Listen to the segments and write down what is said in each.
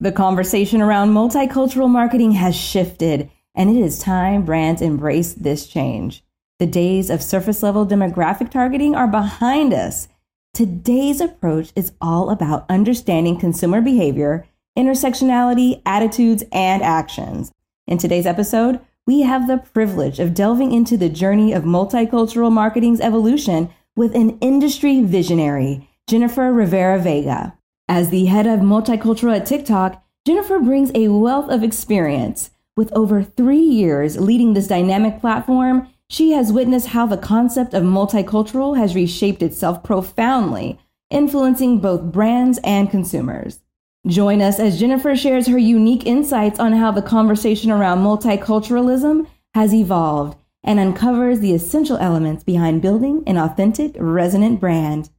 The conversation around multicultural marketing has shifted, and it is time brands embrace this change. The days of surface level demographic targeting are behind us. Today's approach is all about understanding consumer behavior, intersectionality, attitudes, and actions. In today's episode, we have the privilege of delving into the journey of multicultural marketing's evolution with an industry visionary, Jennifer Rivera Vega. As the head of multicultural at TikTok, Jennifer brings a wealth of experience. With over three years leading this dynamic platform, she has witnessed how the concept of multicultural has reshaped itself profoundly, influencing both brands and consumers. Join us as Jennifer shares her unique insights on how the conversation around multiculturalism has evolved and uncovers the essential elements behind building an authentic, resonant brand.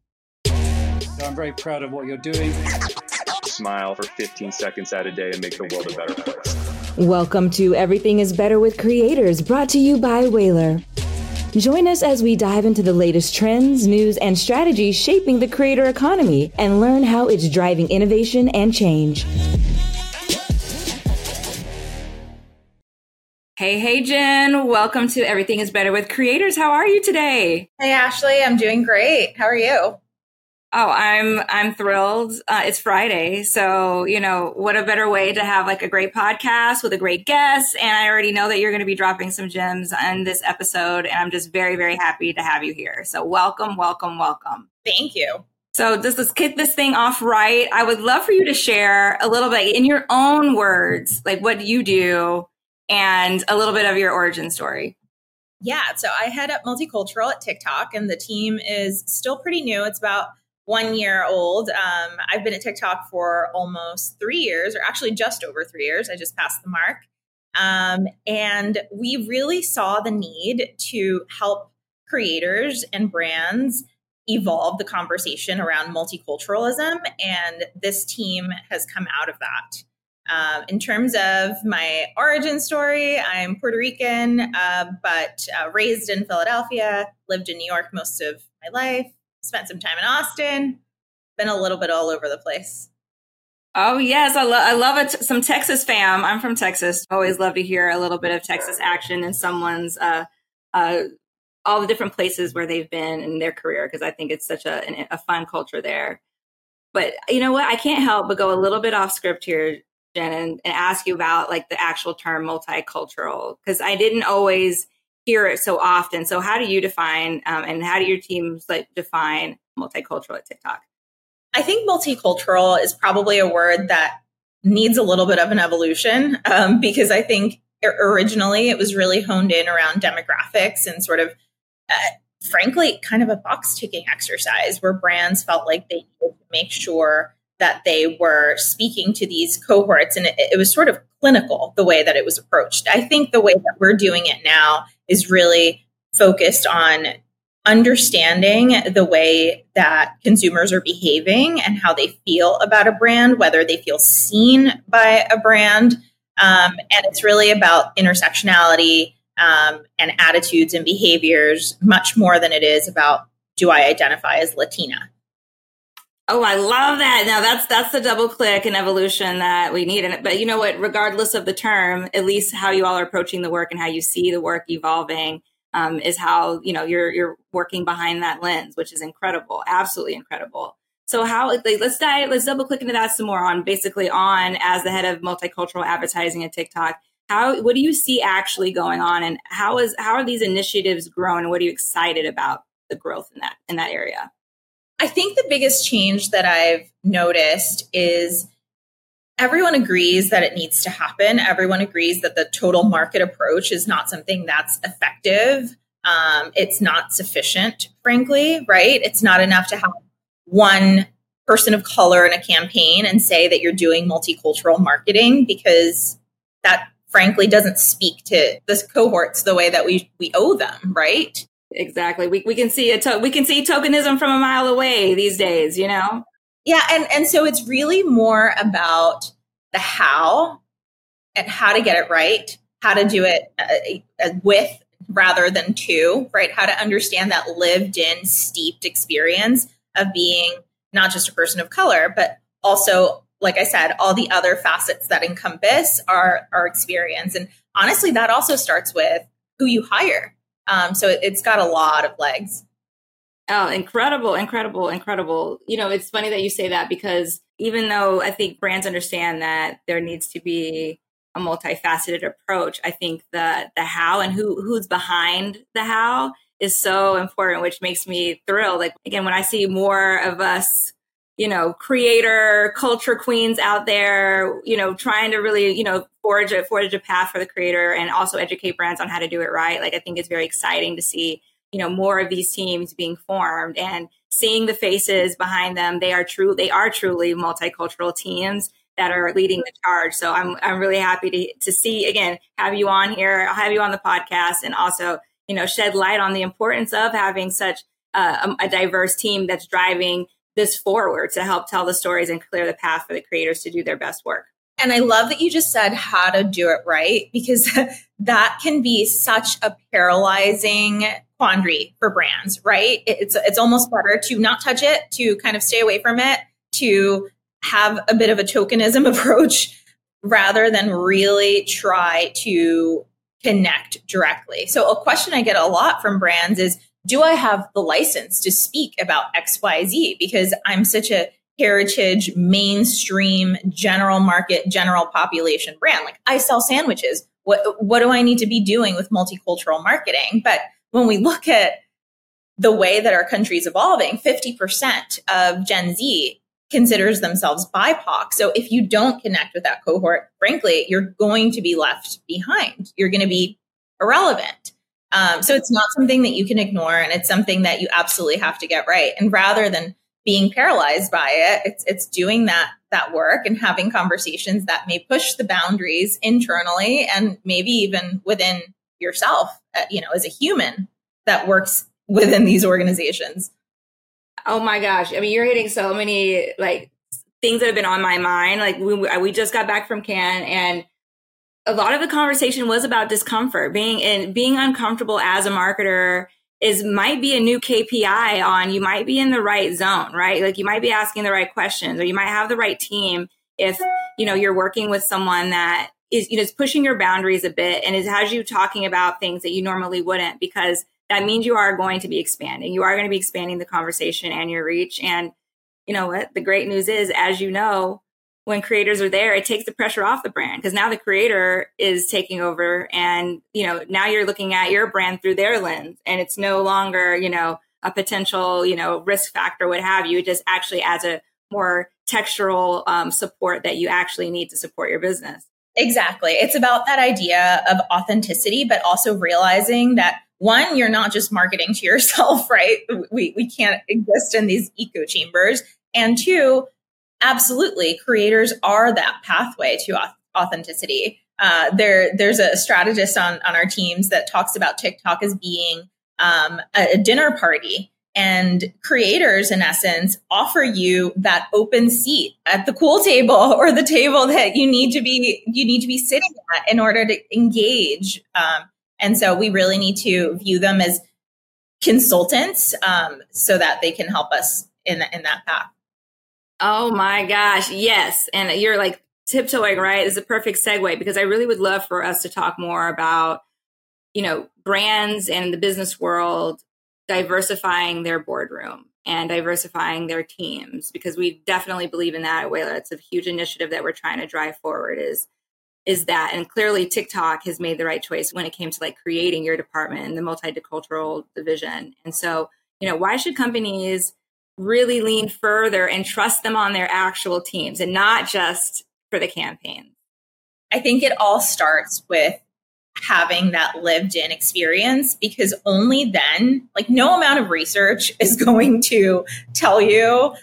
I'm very proud of what you're doing. Smile for 15 seconds out a day and make the world a better place. Welcome to Everything is Better with Creators, brought to you by Whalar. Join us as we dive into the latest trends, news, and strategies shaping the creator economy and learn how it's driving innovation and change. Hey, hey, Jen. Welcome to Everything is Better with Creators. How are you today? Hey, Ashley. I'm doing great. How are you? Oh, I'm I'm thrilled. Uh, it's Friday, so you know what a better way to have like a great podcast with a great guest. And I already know that you're going to be dropping some gems on this episode, and I'm just very very happy to have you here. So welcome, welcome, welcome. Thank you. So just let's kick this thing off right. I would love for you to share a little bit in your own words, like what you do, and a little bit of your origin story. Yeah, so I head up multicultural at TikTok, and the team is still pretty new. It's about one year old. Um, I've been at TikTok for almost three years, or actually just over three years. I just passed the mark. Um, and we really saw the need to help creators and brands evolve the conversation around multiculturalism. And this team has come out of that. Um, in terms of my origin story, I'm Puerto Rican, uh, but uh, raised in Philadelphia, lived in New York most of my life spent some time in Austin, been a little bit all over the place. Oh yes, I, love I love it. Some Texas fam. I'm from Texas. Always love to hear a little bit of Texas action in someone's uh, uh, all the different places where they've been in their career because I think it's such a, a fun culture there. But you know what? I can't help but go a little bit off script here, Jen, and, and ask you about like the actual term multicultural because I didn't always hear it so often. So how do you define um, and how do your teams like define multicultural at TikTok? I think multicultural is probably a word that needs a little bit of an evolution um, because I think originally it was really honed in around demographics and sort of, uh, frankly, kind of a box ticking exercise where brands felt like they needed to make sure that they were speaking to these cohorts and it, it was sort of clinical the way that it was approached. I think the way that we're doing it now is really focused on understanding the way that consumers are behaving and how they feel about a brand, whether they feel seen by a brand. Um, and it's really about intersectionality um, and attitudes and behaviors much more than it is about do I identify as Latina? Oh, I love that. Now that's that's the double click and evolution that we need. And but you know what? Regardless of the term, at least how you all are approaching the work and how you see the work evolving um, is how you know you're you're working behind that lens, which is incredible, absolutely incredible. So how like, let's dive let's double click into that some more on basically on as the head of multicultural advertising at TikTok. How what do you see actually going on, and how is how are these initiatives growing, and what are you excited about the growth in that in that area? I think the biggest change that I've noticed is everyone agrees that it needs to happen. Everyone agrees that the total market approach is not something that's effective. Um, it's not sufficient, frankly, right? It's not enough to have one person of color in a campaign and say that you're doing multicultural marketing because that frankly doesn't speak to the cohorts the way that we we owe them, right? Exactly. We we can see a to- we can see tokenism from a mile away these days, you know. Yeah, and and so it's really more about the how and how to get it right, how to do it uh, uh, with rather than to, right? How to understand that lived in, steeped experience of being not just a person of color, but also, like I said, all the other facets that encompass our, our experience. And honestly, that also starts with who you hire. Um, so it, it's got a lot of legs. Oh, incredible, incredible, incredible. You know, it's funny that you say that because even though I think brands understand that there needs to be a multifaceted approach, I think the the how and who who's behind the how is so important, which makes me thrilled. Like again, when I see more of us, you know, creator culture queens out there, you know, trying to really, you know, forge a forge a path for the creator and also educate brands on how to do it right. Like I think it's very exciting to see you know more of these teams being formed and seeing the faces behind them they are true they are truly multicultural teams that are leading the charge so i'm i'm really happy to to see again have you on here i'll have you on the podcast and also you know shed light on the importance of having such uh, a, a diverse team that's driving this forward to help tell the stories and clear the path for the creators to do their best work and I love that you just said how to do it right because that can be such a paralyzing quandary for brands, right? It's it's almost better to not touch it, to kind of stay away from it, to have a bit of a tokenism approach rather than really try to connect directly. So a question I get a lot from brands is do I have the license to speak about XYZ because I'm such a heritage, mainstream, general market, general population brand. Like I sell sandwiches. What what do I need to be doing with multicultural marketing? But when we look at the way that our country is evolving, 50% of Gen Z considers themselves BIPOC. So if you don't connect with that cohort, frankly, you're going to be left behind. You're going to be irrelevant. Um, so it's not something that you can ignore, and it's something that you absolutely have to get right. And rather than being paralyzed by it, it's it's doing that that work and having conversations that may push the boundaries internally and maybe even within yourself, uh, you know, as a human that works within these organizations. Oh my gosh. I mean, you're hitting so many like things that have been on my mind. Like we, we just got back from Cannes and a lot of the conversation was about discomfort, being in being uncomfortable as a marketer is might be a new KPI on you might be in the right zone, right? Like you might be asking the right questions or you might have the right team if, you know, you're working with someone that is you know is pushing your boundaries a bit and is has you talking about things that you normally wouldn't because that means you are going to be expanding. You are going to be expanding the conversation and your reach. And you know what? The great news is as you know when creators are there it takes the pressure off the brand because now the creator is taking over and you know now you're looking at your brand through their lens and it's no longer you know a potential you know risk factor what have you it just actually adds a more textural um, support that you actually need to support your business Exactly. It's about that idea of authenticity, but also realizing that one, you're not just marketing to yourself, right? We, we can't exist in these echo chambers. And two, absolutely, creators are that pathway to authenticity. Uh, there, there's a strategist on, on our teams that talks about TikTok as being um, a, a dinner party. And creators in essence offer you that open seat at the cool table or the table that you need to be you need to be sitting at in order to engage um, and so we really need to view them as consultants um, so that they can help us in, in that path oh my gosh yes and you're like tiptoeing right is a perfect segue because i really would love for us to talk more about you know brands and the business world diversifying their boardroom and diversifying their teams because we definitely believe in that at Whalar. It's a huge initiative that we're trying to drive forward is is that and clearly TikTok has made the right choice when it came to like creating your department and the multicultural division. And so, you know, why should companies really lean further and trust them on their actual teams and not just for the campaigns? I think it all starts with having that lived in experience because only then, like, no amount of research is going to tell you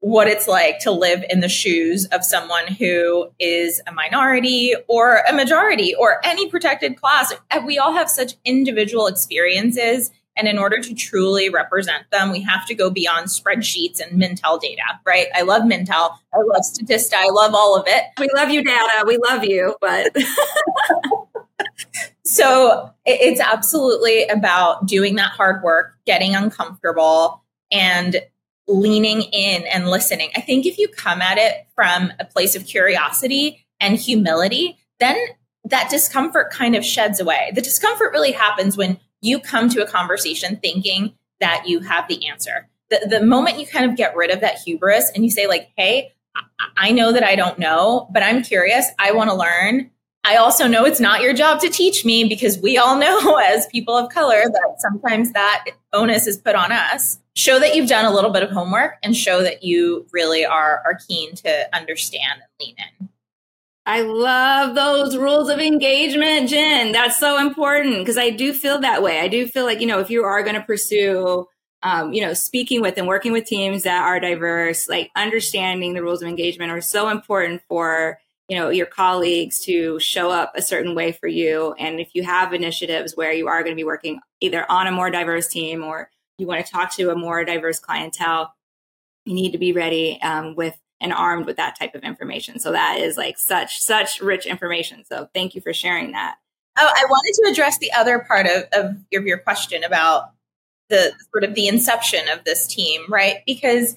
what it's like to live in the shoes of someone who is a minority or a majority or any protected class. We all have such individual experiences. And in order to truly represent them, we have to go beyond spreadsheets and Mintel data, right? I love Mintel. I love Statista. I love all of it. We love you, data. We love you, but. so it's absolutely about doing that hard work, getting uncomfortable, and leaning in and listening. I think if you come at it from a place of curiosity and humility, then that discomfort kind of sheds away. The discomfort really happens when you come to a conversation thinking that you have the answer. The, the moment you kind of get rid of that hubris and you say, like, hey, I know that I don't know, but I'm curious. I want to learn. I also know it's not your job to teach me because we all know as people of color that sometimes that onus is put on us. Show that you've done a little bit of homework and show that you really are, are keen to understand and lean in. I love those rules of engagement, Jen. That's so important because I do feel that way. I do feel like, you know, if you are going to pursue, um, you know, speaking with and working with teams that are diverse, like understanding the rules of engagement are so important for you know your colleagues to show up a certain way for you and if you have initiatives where you are going to be working either on a more diverse team or you want to talk to a more diverse clientele you need to be ready um, with and armed with that type of information. So that is like such such rich information. So thank you for sharing that. Oh i wanted to address the other part of, of your, your question about the sort of the inception of this team right? Because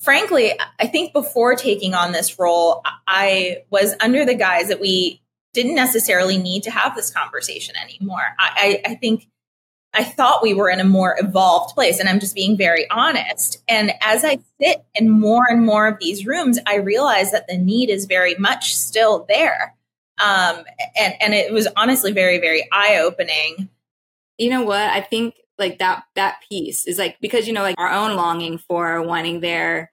frankly, I think before taking on this role, I was under the guise that we didn't necessarily need to have this conversation anymore. I, I, I think I thought we were in a more evolved place, and I'm just being very honest. And as I sit in more and more of these rooms, I realize that the need is very much still there. Um, and, and it was honestly very, very eye opening. You know what? I think like that that piece is like because you know like our own longing for wanting there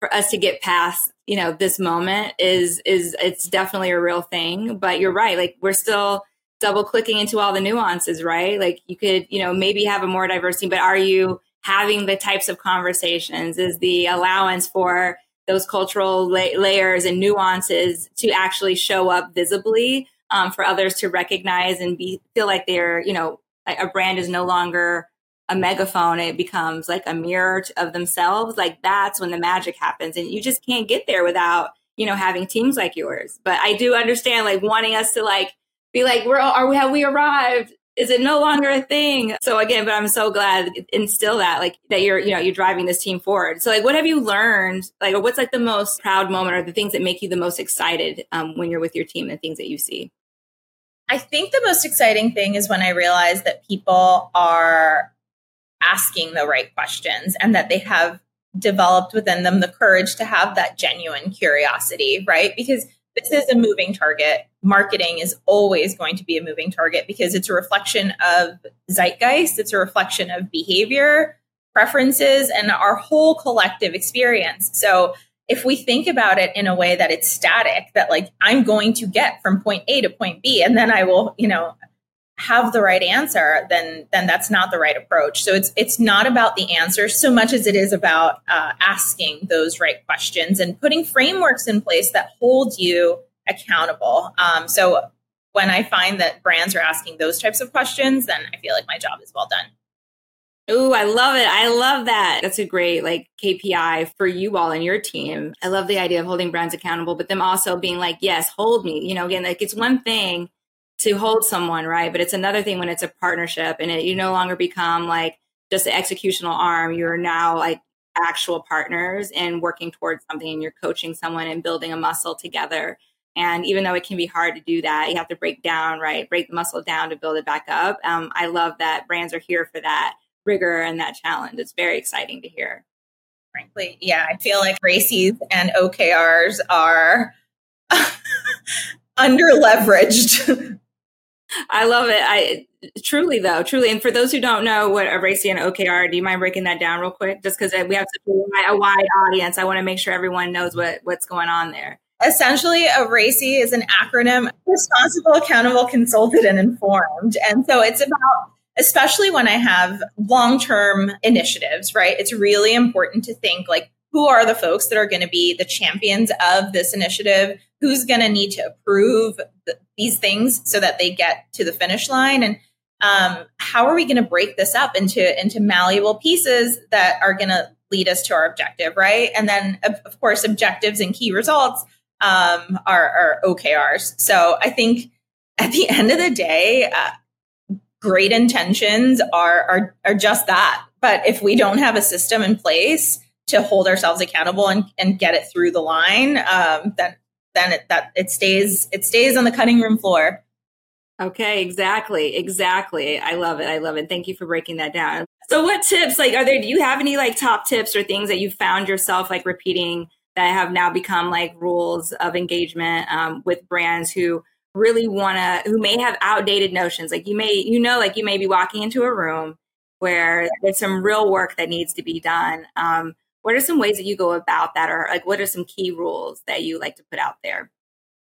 for us to get past you know this moment is is it's definitely a real thing but you're right like we're still double clicking into all the nuances right like you could you know maybe have a more diverse team but are you having the types of conversations is the allowance for those cultural la- layers and nuances to actually show up visibly um, for others to recognize and be feel like they're you know a brand is no longer a megaphone, it becomes like a mirror of themselves. Like that's when the magic happens. And you just can't get there without, you know, having teams like yours. But I do understand like wanting us to like be like, we're, are we, have we arrived? Is it no longer a thing? So again, but I'm so glad instill that like that you're, you know, you're driving this team forward. So like, what have you learned? Like, what's like the most proud moment or the things that make you the most excited um, when you're with your team, the things that you see? I think the most exciting thing is when I realize that people are asking the right questions and that they have developed within them the courage to have that genuine curiosity, right? Because this is a moving target. Marketing is always going to be a moving target because it's a reflection of zeitgeist, it's a reflection of behavior, preferences, and our whole collective experience. So if we think about it in a way that it's static, that like I'm going to get from point A to point B, and then I will, you know, have the right answer, then then that's not the right approach. So it's it's not about the answer so much as it is about uh, asking those right questions and putting frameworks in place that hold you accountable. Um, so when I find that brands are asking those types of questions, then I feel like my job is well done. Ooh, I love it. I love that. That's a great like KPI for you all and your team. I love the idea of holding brands accountable, but them also being like, yes, hold me. You know, again, like it's one thing to hold someone, right? But it's another thing when it's a partnership and it, you no longer become like just an executional arm. You're now like actual partners and working towards something and you're coaching someone and building a muscle together. And even though it can be hard to do that, you have to break down, right? Break the muscle down to build it back up. Um, I love that brands are here for that rigor and that challenge. It's very exciting to hear. Frankly, yeah, I feel like RACIs and OKRs are under leveraged I love it. I truly though, truly. And for those who don't know what a RACI and OKR, do you mind breaking that down real quick? Just because uh, we have such a wide audience, I want to make sure everyone knows what what's going on there. Essentially, a RACI is an acronym: responsible, accountable, consulted, and informed. And so it's about especially when I have long term initiatives, right? It's really important to think like, who are the folks that are going to be the champions of this initiative? Who's going to need to approve the, these things so that they get to the finish line? And um, how are we going to break this up into into malleable pieces that are going to lead us to our objective, right? And then, of, of course, objectives and key results um, are, are, OKRs. So I think at the end of the day, uh, great intentions are, are are just that. But if we don't have a system in place to hold ourselves accountable and, and get it through the line, um, then then it, that it stays it stays on the cutting room floor. Okay, exactly, exactly. I love it. I love it. Thank you for breaking that down. So, what tips? Like, are there? Do you have any like top tips or things that you found yourself like repeating that have now become like rules of engagement um, with brands who really want to, who may have outdated notions? Like, you may, you know, like you may be walking into a room where there's some real work that needs to be done. Um, what are some ways that you go about that, or like what are some key rules that you like to put out there?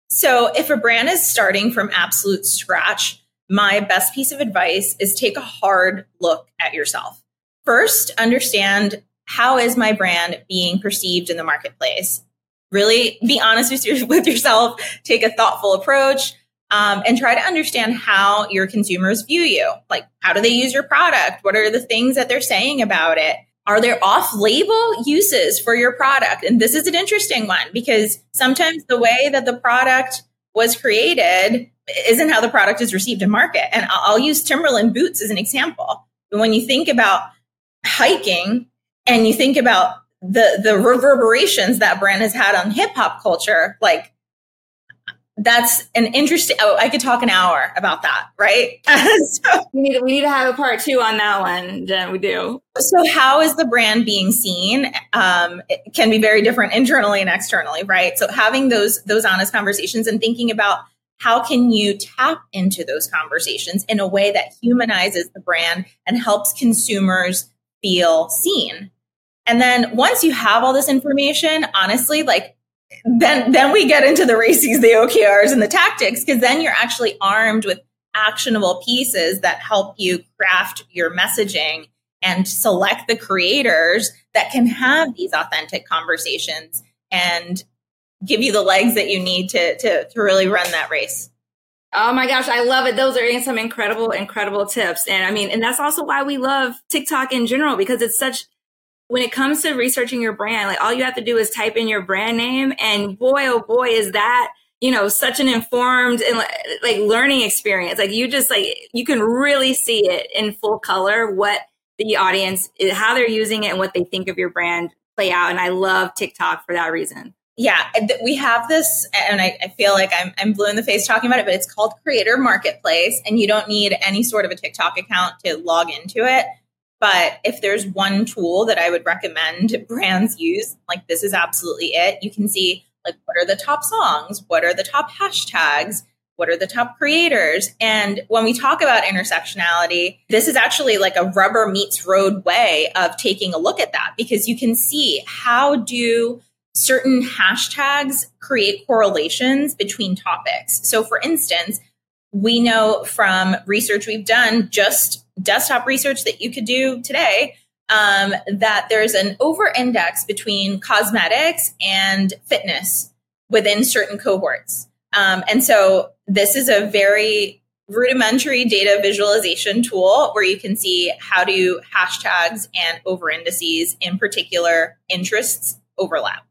So, if a brand is starting from absolute scratch, my best piece of advice is take a hard look at yourself. First, understand how is my brand being perceived in the marketplace? Really be honest with, your, with yourself, take a thoughtful approach, um, and try to understand how your consumers view you. Like, how do they use your product? What are the things that they're saying about it? Are there off label uses for your product? And this is an interesting one because sometimes the way that the product was created isn't how the product is received in market. And I'll use Timberland boots as an example. When you think about hiking and you think about the the reverberations that brand has had on hip hop culture, like that's an interesting oh i could talk an hour about that right? So, we need we need to have a part two on that one jen we do. So how is the brand being seen? Um, it can be very different internally and externally right? So having those those honest conversations and thinking about how can you tap into those conversations in a way that humanizes the brand and helps consumers feel seen. And then once you have all this information honestly like then then we get into the RACIs, the OKRs, and the tactics because then you're actually armed with actionable pieces that help you craft your messaging and select the creators that can have these authentic conversations and give you the legs that you need to to, to really run that race. Oh my gosh, I love it. Those are some incredible, incredible tips. And I mean, and that's also why we love TikTok in general because it's such when it comes to researching your brand, like all you have to do is type in your brand name, and boy, oh boy, is that you know such an informed and like learning experience. Like you just like you can really see it in full color what the audience eh, how they're using it and what they think of your brand play out. And I love TikTok for that reason. Yeah, we have this, and I, I, feel like I'm, I'm blue in the face talking about it, but it's called Creator Marketplace, and you don't need any sort of a TikTok account to log into it. But if there's one tool that I would recommend brands use, like this is absolutely it. You can see like what are the top songs, what are the top hashtags, what are the top creators? And when we talk about intersectionality, this is actually like a rubber meets road way of taking a look at that because you can see how do certain hashtags create correlations between topics. So for instance, we know from research we've done just desktop research that you could do today um, that there's an over index between cosmetics and fitness within certain cohorts. Um, and so this is a very rudimentary data visualization tool where you can see how do hashtags and over indices in particular interests overlap.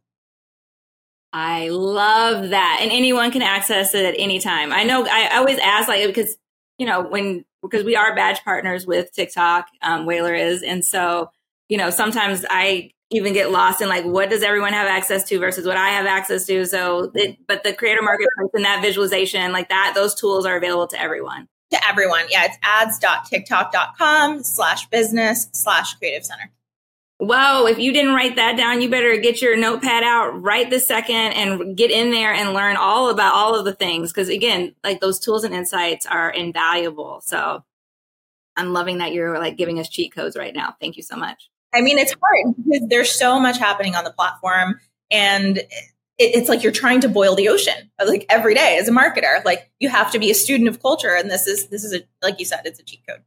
I love that. And anyone can access it at any time. I know I always ask like because you know when because we are badge partners with TikTok, um, Whalar is. And so, you know, sometimes I even get lost in like, what does everyone have access to versus what I have access to? So, it, but the creator marketplace and that visualization, like that, those tools are available to everyone. To everyone. Yeah. It's ads.tiktok.com slash business slash creative center. Whoa, if you didn't write that down, you better get your notepad out right this second and get in there and learn all about all of the things. Because again, like those tools and insights are invaluable. So I'm loving that you're like giving us cheat codes right now. Thank you so much. I mean, it's hard because there's so much happening on the platform and it's like you're trying to boil the ocean like every day as a marketer. Like you have to be a student of culture. And this is, this is a, like you said, it's a cheat code.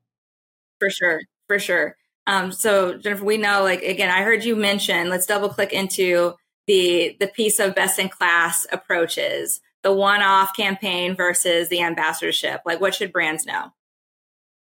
For sure. For sure. Um, so Jennifer, we know, like again, I heard you mention. Let's double click into the the piece of best in class approaches, the one off campaign versus the ambassadorship. Like, what should brands know?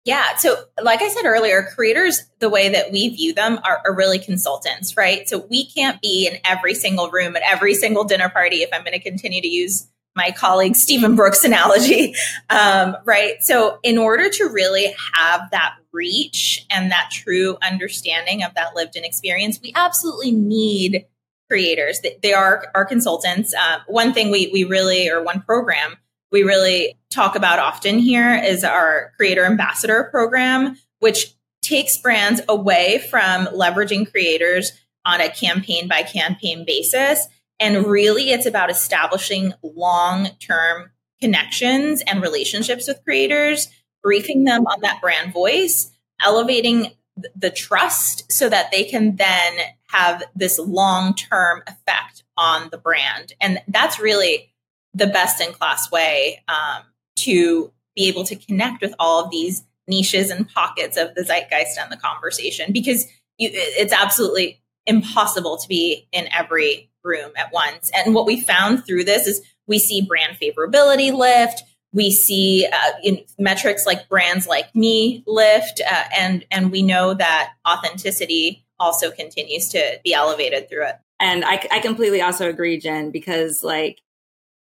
Yeah. So, like I said earlier, creators, the way that we view them are, are, really consultants, right? So, we can't be in every single room at every single dinner party if I'm going to continue to use my colleague Stephen Brooks analogy, um, right? So, in order to really have that reach and that true understanding of that lived in experience, we absolutely need creators. They are our consultants. Uh, one thing we, we really, or one program we really talk about often here is our creator ambassador program, which takes brands away from leveraging creators on a campaign by campaign basis. And really, it's about establishing long term connections and relationships with creators, briefing them on that brand voice, elevating the trust so that they can then have this long term effect on the brand. And that's really the best in class way um, to be able to connect with all of these niches and pockets of the zeitgeist and the conversation because you, it's absolutely impossible to be in every room at once. And what we found through this is we see brand favorability lift. We see uh, in metrics like brands like me lift, uh, and and we know that authenticity also continues to be elevated through it. And I, I completely also agree, Jen, because like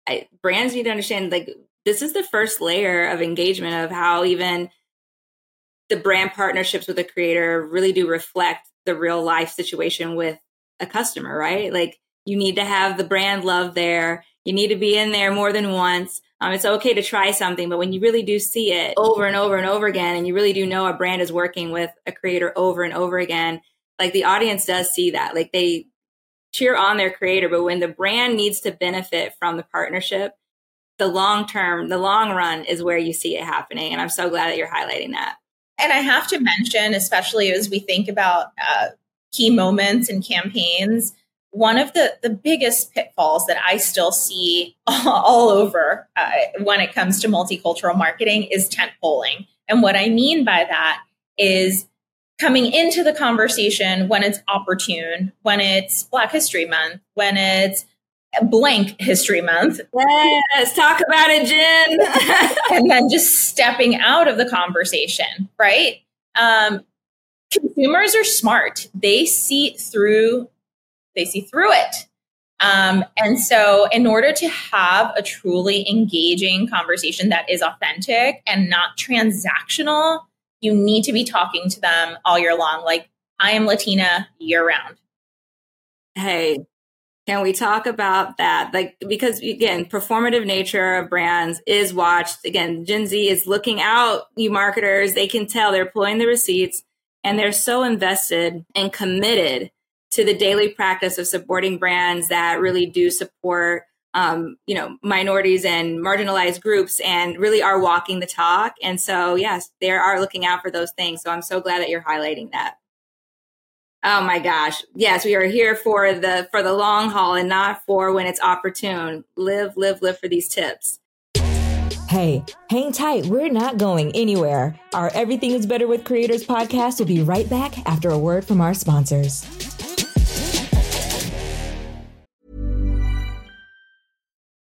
I, brands need to understand like this is the first layer of engagement of how even the brand partnerships with a creator really do reflect the real life situation with a customer, right? Like you need to have the brand love there. You need to be in there more than once. Um, it's okay to try something, but when you really do see it over and over and over again, and you really do know a brand is working with a creator over and over again, like the audience does see that. Like they cheer on their creator, but when the brand needs to benefit from the partnership, the long term, the long run is where you see it happening. And I'm so glad that you're highlighting that. And I have to mention, especially as we think about uh, key moments and campaigns, one of the, the biggest pitfalls that I still see all over uh, when it comes to multicultural marketing is tent polling. And what I mean by that is coming into the conversation when it's opportune, when it's Black History Month, when it's blank history month. Yes, talk about it, Jen. and then just stepping out of the conversation, right? Um, consumers are smart. They see through, they see through it. Um, and so, in order to have a truly engaging conversation that is authentic and not transactional, you need to be talking to them all year long. Like, I am Latina year round. Hey, can we talk about that? Like, because again, performative nature of brands is watched. Again, Gen Z is looking out, you marketers, they can tell they're pulling the receipts and they're so invested and committed to the daily practice of supporting brands that really do support um, you know, minorities and marginalized groups and really are walking the talk. And so, yes, they are looking out for those things. So I'm so glad that you're highlighting that. Oh my gosh. Yes, we are here for the for the long haul and not for when it's opportune. Live, live, live for these tips. Hey, hang tight. We're not going anywhere. Our Everything is Better with Creators podcast will be right back after a word from our sponsors.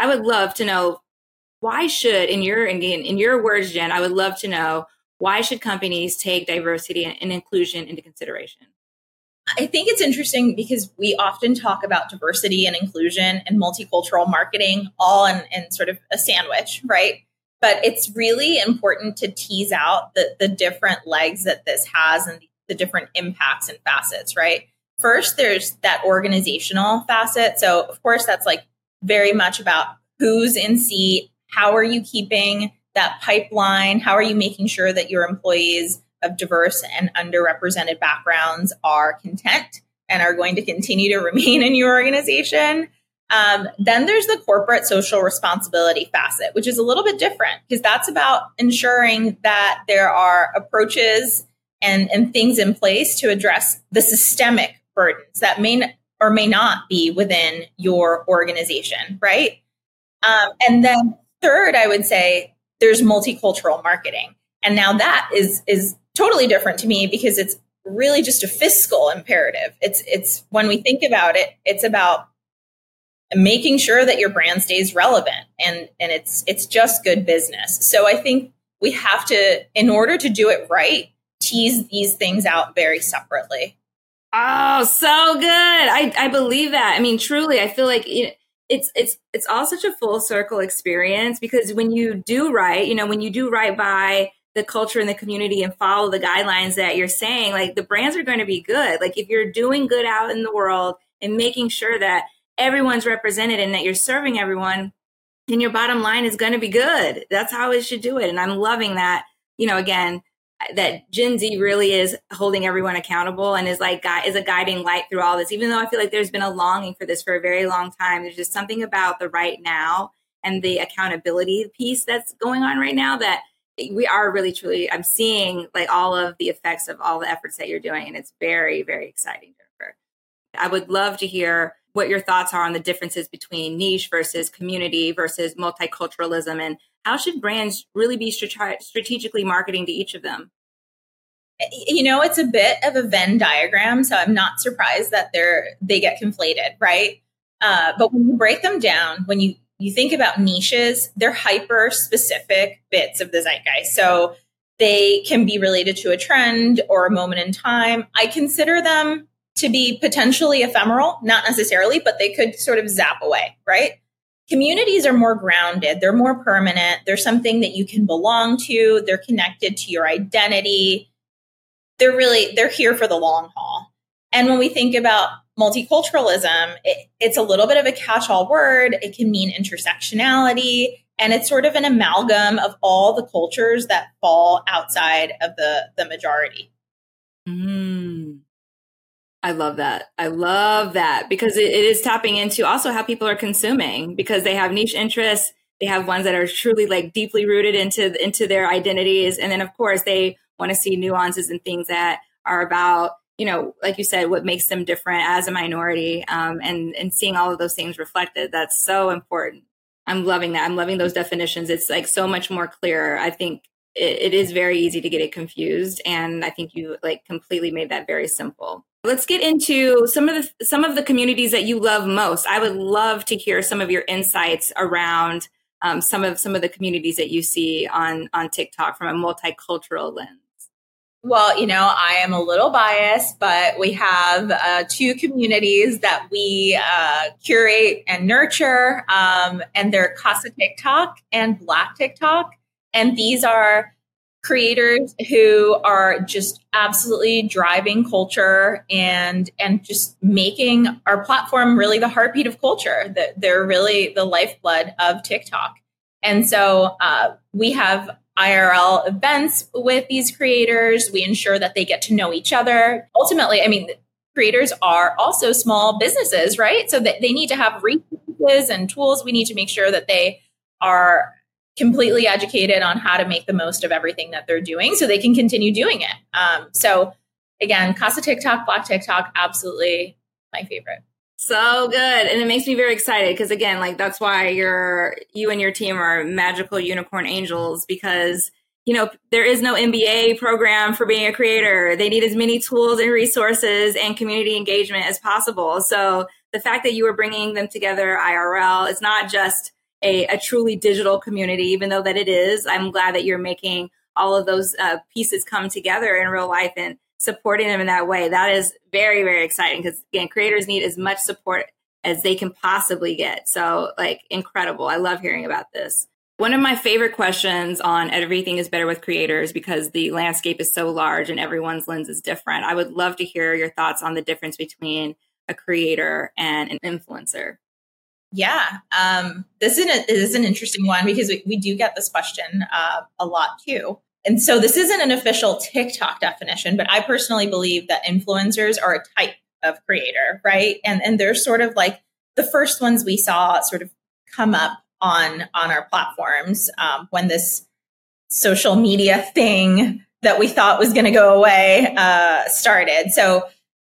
I would love to know why should, in your again, in your words, Jen, I would love to know why should companies take diversity and inclusion into consideration? I think it's interesting because we often talk about diversity and inclusion and multicultural marketing all in, in sort of a sandwich, right? But it's really important to tease out the, the different legs that this has and the different impacts and facets, right? First, there's that organizational facet. So, of course, that's like very much about who's in seat, how are you keeping that pipeline? How are you making sure that your employees of diverse and underrepresented backgrounds are content and are going to continue to remain in your organization? Um, then there's the corporate social responsibility facet, which is a little bit different because that's about ensuring that there are approaches and, and things in place to address the systemic burdens that may or may not be within your organization, right? Um, and then third, I would say there's multicultural marketing. And now that is is totally different to me because it's really just a fiscal imperative. It's it's when we think about it, it's about making sure that your brand stays relevant and and it's it's just good business. So I think we have to in order to do it right, tease these things out very separately. Oh, so good. I, I believe that. I mean, truly, I feel like it's it's it's all such a full circle experience because when you do right, you know, when you do right by the culture and the community and follow the guidelines that you're saying, like the brands are going to be good. Like if you're doing good out in the world and making sure that everyone's represented and that you're serving everyone, then your bottom line is going to be good. That's how it should do it. And I'm loving that. You know, again, that Gen Z really is holding everyone accountable and is like is a guiding light through all this. Even though I feel like there's been a longing for this for a very long time, there's just something about the right now and the accountability piece that's going on right now that we are really truly. I'm seeing like all of the effects of all the efforts that you're doing, and it's very very exciting, Jennifer. I would love to hear what your thoughts are on the differences between niche versus community versus multiculturalism and how should brands really be strategically marketing to each of them? You know, it's a bit of a Venn diagram, so I'm not surprised that they're they get conflated, right? Uh, but when you break them down, when you you think about niches, they're hyper specific bits of the zeitgeist. So they can be related to a trend or a moment in time. I consider them to be potentially ephemeral, not necessarily, but they could sort of zap away, right? Communities are more grounded, they're more permanent, they're something that you can belong to, they're connected to your identity. They're really they're here for the long haul. And when we think about multiculturalism, it, it's a little bit of a catch-all word. It can mean intersectionality, and it's sort of an amalgam of all the cultures that fall outside of the the majority. Mm. I love that. I love that because it, it is tapping into also how people are consuming because they have niche interests. They have ones that are truly like deeply rooted into into their identities, and then of course they want to see nuances and things that are about you know, like you said, what makes them different as a minority, um, and and seeing all of those things reflected. That's so important. I'm loving that. I'm loving those definitions. It's like so much more clear. I think it, it is very easy to get it confused, and I think you like completely made that very simple. Let's get into some of the some of the communities that you love most. I would love to hear some of your insights around um, some of some of the communities that you see on on TikTok from a multicultural lens. Well, you know, I am a little biased, but we have uh, two communities that we uh, curate and nurture, um, and they're Casa TikTok and Black TikTok. And these are creators who are just absolutely driving culture and and just making our platform really the heartbeat of culture. That they're really the lifeblood of tiktok. And so uh, we have irl events with these creators. We ensure that they get to know each other. Ultimately i mean creators are also small businesses right? So that they need to have resources and tools. We need to make sure that they are completely educated on how to make the most of everything that they're doing so they can continue doing it. Um, so again, Casa TikTok, Black TikTok, absolutely my favorite. So good. And it makes me very excited because again, like that's why you're you and your team are magical unicorn angels because you know, there is no MBA program for being a creator. They need as many tools and resources and community engagement as possible. So the fact that you are bringing them together IRL, it's not just a, a truly digital community, even though that it is. I'm glad that you're making all of those uh, pieces come together in real life and supporting them in that way. That is very, very exciting because again, creators need as much support as they can possibly get. So, like, incredible. I love hearing about this. One of my favorite questions on everything is better with creators because the landscape is so large and everyone's lens is different. I would love to hear your thoughts on the difference between a creator and an influencer. Yeah, um, this is, is an interesting one because we, we do get this question uh, a lot too. And so this isn't an official TikTok definition, but I personally believe that influencers are a type of creator, right? And and they're sort of like the first ones we saw sort of come up on on our platforms um, when this social media thing that we thought was going to go away uh, started. So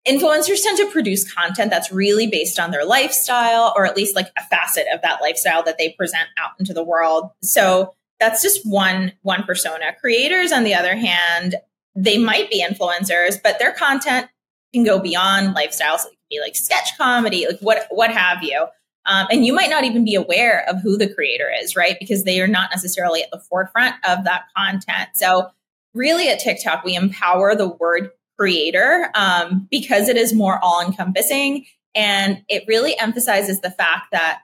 influencers tend to produce content that's really based on their lifestyle or at least like a facet of that lifestyle that they present out into the world. So that's just one one persona. Creators on the other hand they might be influencers but their content can go beyond lifestyles. So it can be like sketch comedy like what what have you. Um, and you might not even be aware of who the creator is right? Because they are not necessarily at the forefront of that content. So really at tiktok we empower the word creator um, because it is more all encompassing. And it really emphasizes the fact that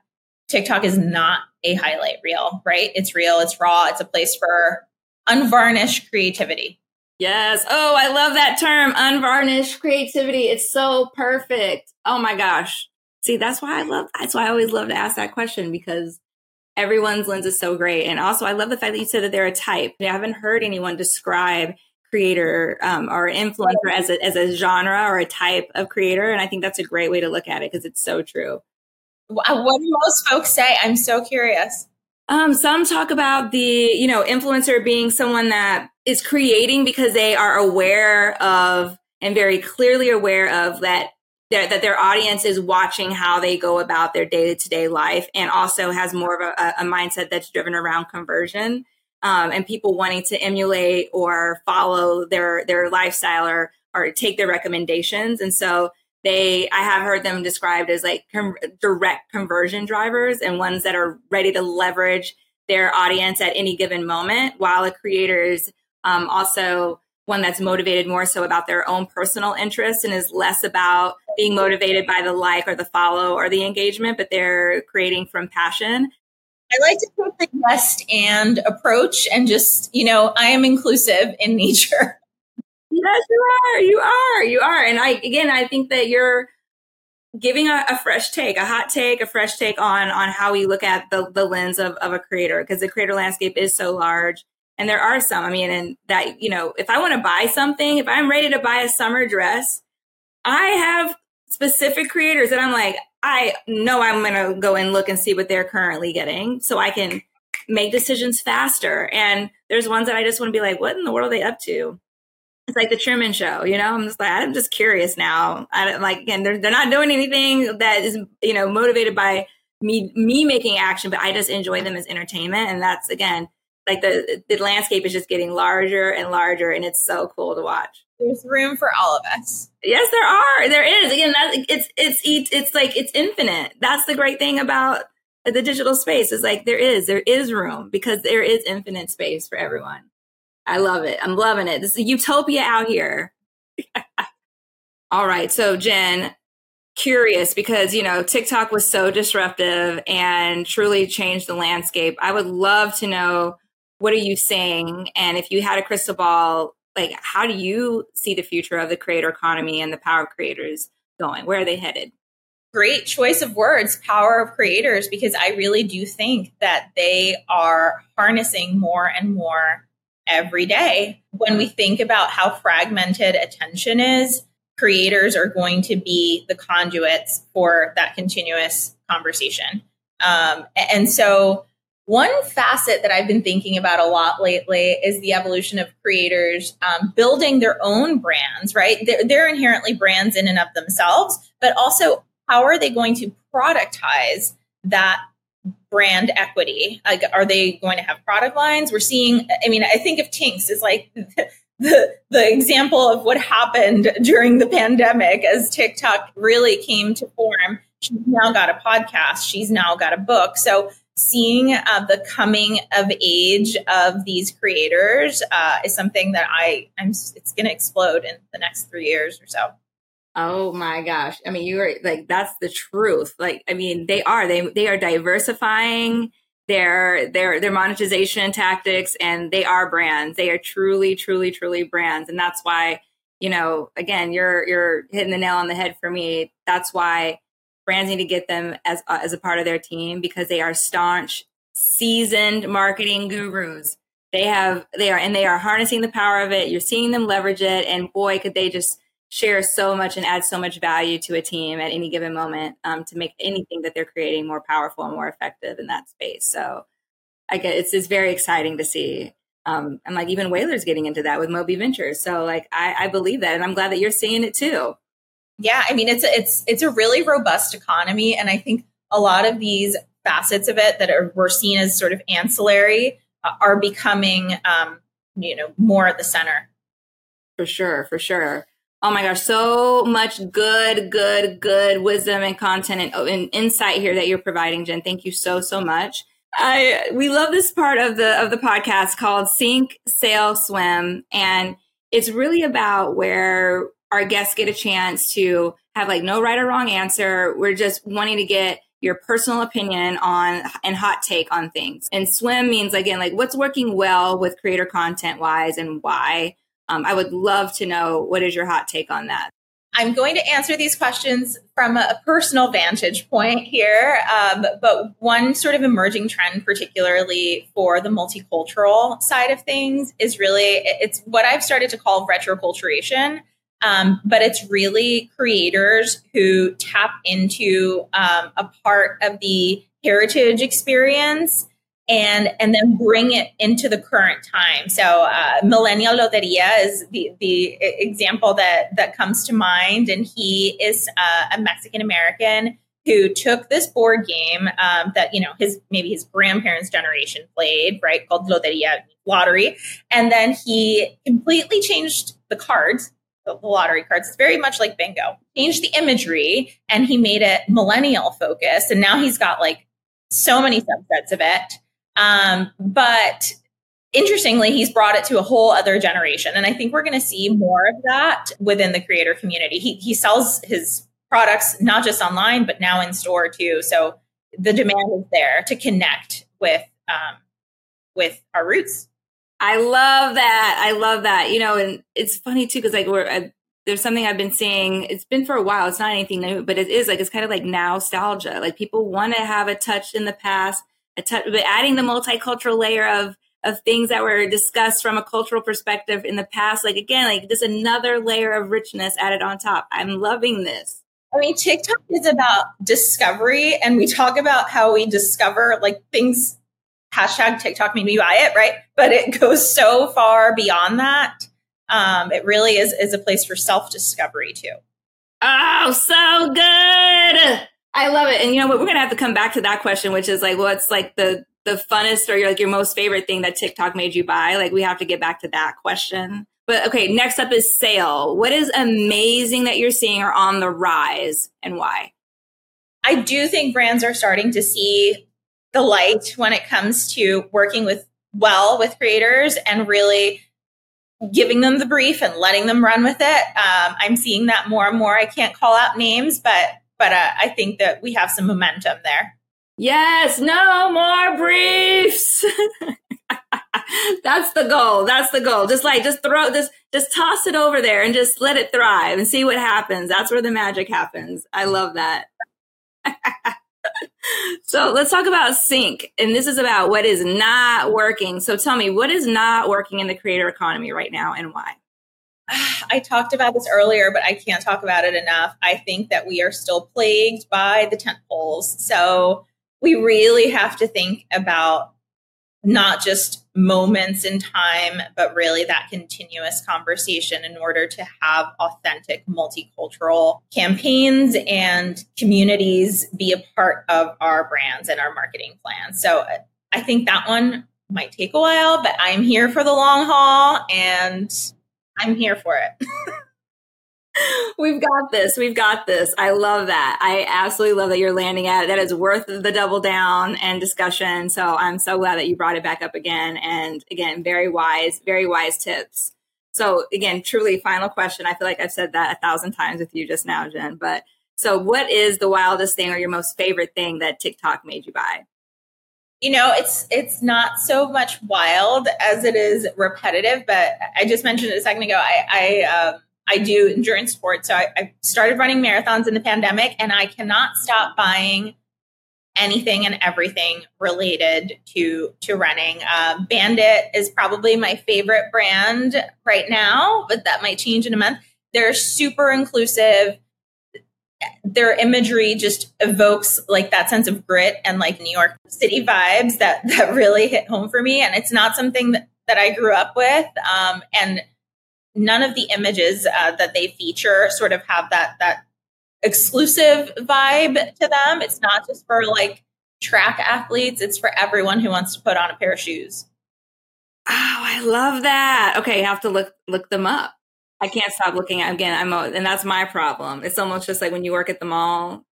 TikTok is not a highlight reel, right? It's real, it's raw, it's a place for unvarnished creativity. Yes. Oh, I love that term, unvarnished creativity. It's so perfect. Oh my gosh. See, that's why I love, that's why I always love to ask that question because everyone's lens is so great. And also, I love the fact that you said that they're a type. I haven't heard anyone describe creator um, or influencer as a, as a genre or a type of creator. And I think that's a great way to look at it because it's so true. What do most folks say? I'm so curious. Um, some talk about the, you know, influencer being someone that is creating because they are aware of and very clearly aware of that that their audience is watching how they go about their day to day life and also has more of a, a mindset that's driven around conversion um, and people wanting to emulate or follow their their lifestyle or or take their recommendations. And so they, I have heard them described as like com- direct conversion drivers and ones that are ready to leverage their audience at any given moment, while a creator is um, also one that's motivated more so about their own personal interest and is less about being motivated by the like or the follow or the engagement, but they're creating from passion. I like to take the yes and approach and just, you know, I am inclusive in nature. Yes, you are. You are. You are. And I, again, I think that you're giving a, a, fresh take, a hot take, a fresh take on on how we look at the, the lens of, of a creator because the creator landscape is so large. And there are some, I mean, and that, you know, if I want to buy something, if I'm ready to buy a summer dress, I have specific creators that I'm like, I know I'm going to go and look and see what they're currently getting so I can make decisions faster. And there's ones that I just want to be like, what in the world are they up to? It's like the Truman Show, you know. I'm just like, I'm just curious now. I don't like again, they're they're not doing anything that is you know motivated by me me making action, but I just enjoy them as entertainment, and that's again like the the landscape is just getting larger and larger, and it's so cool to watch. There's room for all of us. Yes, there are. There is. Again, that it's it's it's like it's infinite. That's the great thing about the digital space is like there is there is room because there is infinite space for everyone. I love it. I'm loving it. This is a utopia out here. All right. So Jen, curious because you know TikTok was so disruptive and truly changed the landscape. I would love to know what are you saying and if you had a crystal ball like how do you see the future of the creator economy and the power of creators going? Where are they headed? Great choice of words power of creators because i really do think that they are harnessing more and more every day. When we think about how fragmented attention is creators are going to be the conduits for that continuous conversation. Um, and so one facet that I've been thinking about a lot lately is the evolution of creators um, building their own brands, right? They're, they're, inherently brands in and of themselves, but also how are they going to productize that brand equity? Like, are they going to have product lines? We're seeing, I mean, I think of Tinx is like the, the example of what happened during the pandemic as TikTok really came to form. She's now got a podcast. She's now got a book. So seeing uh, the coming of age of these creators uh, is something that I I'm it's going to explode in the next three years or so. Oh my gosh! I mean, you are like that's the truth. Like, I mean, they are they they are diversifying their their their monetization tactics, and they are brands. They are truly, truly, truly brands, and that's why you know. Again, you're you're hitting the nail on the head for me. That's why brands need to get them as uh, as a part of their team because they are staunch, seasoned marketing gurus. They have they are and they are harnessing the power of it. You're seeing them leverage it, and boy, could they just share so much and add so much value to a team at any given moment um, to make anything that they're creating more powerful and more effective in that space. So I get it's, it's very exciting to see. Um, and like even Whalar's getting into that with Moby Ventures. So like I, I believe that, and I'm glad that you're seeing it too. Yeah, I mean it's it's it's a really robust economy, and I think a lot of these facets of it that are we're seen as sort of ancillary uh, are becoming um, you know more at the center. For sure, for sure. Oh my gosh, so much good, good, good wisdom and content and, oh, and insight here that you're providing, Jen. Thank you so, so much. I we love this part of the of the podcast called Sink, Sail, Swim, and it's really about where our guests get a chance to have like no right or wrong answer. We're just wanting to get your personal opinion on and hot take on things. And swim means again like what's working well with creator content wise and why. Um, I would love to know what is your hot take on that. I'm going to answer these questions from a personal vantage point here, um, but one sort of emerging trend, particularly for the multicultural side of things, is really it's what I've started to call retroculturation. Um, but it's really creators who tap into um, a part of the heritage experience and and then bring it into the current time. So uh, Millennial Loteria is the the example that that comes to mind, and he is uh, a Mexican American who took this board game um, that you know his maybe his grandparents' generation played, right, called Loteria Lottery, and then he completely changed the cards. The lottery cards. It's very much like bingo. Changed the imagery and he made it millennial focused. And now he's got like so many subsets of it um, but interestingly, he's brought it to a whole other generation. And I think we're going to see more of that within the creator community. He, he sells his products not just online, but now in store too. So the demand is there to connect with, um, with our roots. I love that. I love that. You know, and it's funny too, because like we're, uh, there's something I've been seeing. It's been for a while. It's not anything new, but it is like, it's kind of like nostalgia. Like people want to have a touch in the past a touch, but adding the multicultural layer of of things that were discussed from a cultural perspective in the past like again like just another layer of richness added on top i'm loving this i mean tiktok is about discovery and we talk about how we discover like things hashtag tiktok made me buy it right but it goes so far beyond that um, it really is is a place for self discovery too oh so good I love it. And you know what? We're going to have to come back to that question, which is like, what's like the, the funnest or your, like your most favorite thing that TikTok made you buy? Like we have to get back to that question. But okay, next up is sail. What is amazing that you're seeing or on the rise and why? I do think brands are starting to see the light when it comes to working with well with creators and really giving them the brief and letting them run with it. Um, I'm seeing that more and more. I can't call out names, but but uh, I think that we have some momentum there. Yes, no more briefs. That's the goal. That's the goal. Just like just throw this, just toss it over there and just let it thrive and see what happens. That's where the magic happens. I love that. so let's talk about sink. And this is about what is not working. So tell me, what is not working in the creator economy right now and why? I talked about this earlier, but I can't talk about it enough. I think that we are still plagued by the tent poles. So we really have to think about not just moments in time, but really that continuous conversation in order to have authentic multicultural campaigns and communities be a part of our brands and our marketing plans. So I think that one might take a while, but I'm here for the long haul and I'm here for it. We've got this. We've got this. I love that. I absolutely love that you're landing at it. That is worth the double down and discussion. So I'm so glad that you brought it back up again. And again, very wise, very wise tips. So again, truly final question. I feel like I've said that a thousand times with you just now, Jen. But so what is the wildest thing or your most favorite thing that TikTok made you buy? you know it's it's not so much wild as it is repetitive but i just mentioned it a second ago i i um, I do endurance sports. So I, I started running marathons in the pandemic, and I cannot stop buying anything and everything related to to running. Uh, Bandit is probably my favorite brand right now, but that might change in a month. They're super inclusive. Their imagery just evokes like that sense of grit and like New York City vibes that that really hit home for me. And it's not something that, that I grew up with. Um, and none of the images uh, that they feature sort of have that that exclusive vibe to them. It's not just for like track athletes, it's for everyone who wants to put on a pair of shoes. Oh, I love that. Okay, I have to look look them up. I can't stop looking at again. I'm and that's my problem. It's almost just like when you work at the mall.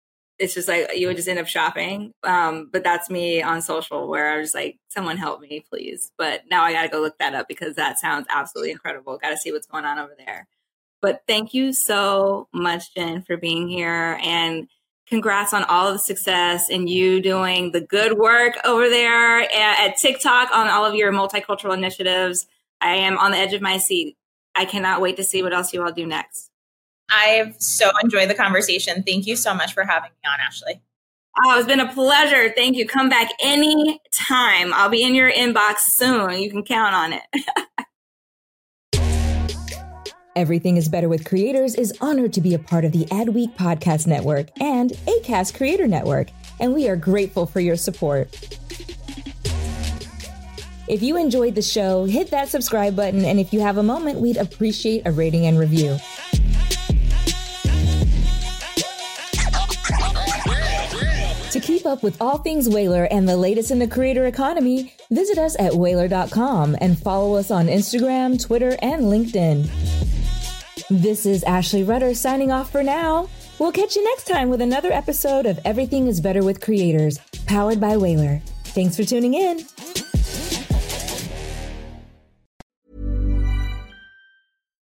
It's just like you would just end up shopping. Um, but that's me on social where I was like, someone help me, please. But now I got to go look that up because that sounds absolutely incredible. Got to see what's going on over there. But thank you so much, Jen, for being here. And congrats on all of the success and you doing the good work over there at, at TikTok on all of your multicultural initiatives. I am on the edge of my seat. I cannot wait to see what else you all do next. I've so enjoyed the conversation. Thank you so much for having me on, Ashley. Oh, it's been a pleasure. Thank you. Come back any time. I'll be in your inbox soon. You can count on it. Everything is Better with Creators is honored to be a part of the Adweek Podcast Network and ACAST Creator Network, and we are grateful for your support. If you enjoyed the show, hit that subscribe button, and if you have a moment, we'd appreciate a rating and review. Keep up with all things Whalar and the latest in the creator economy, visit us at Whalar.com and follow us on Instagram, Twitter, and LinkedIn. This is Ashley Rudder signing off for now. We'll catch you next time with another episode of Everything is Better with Creators, powered by Whalar. Thanks for tuning in.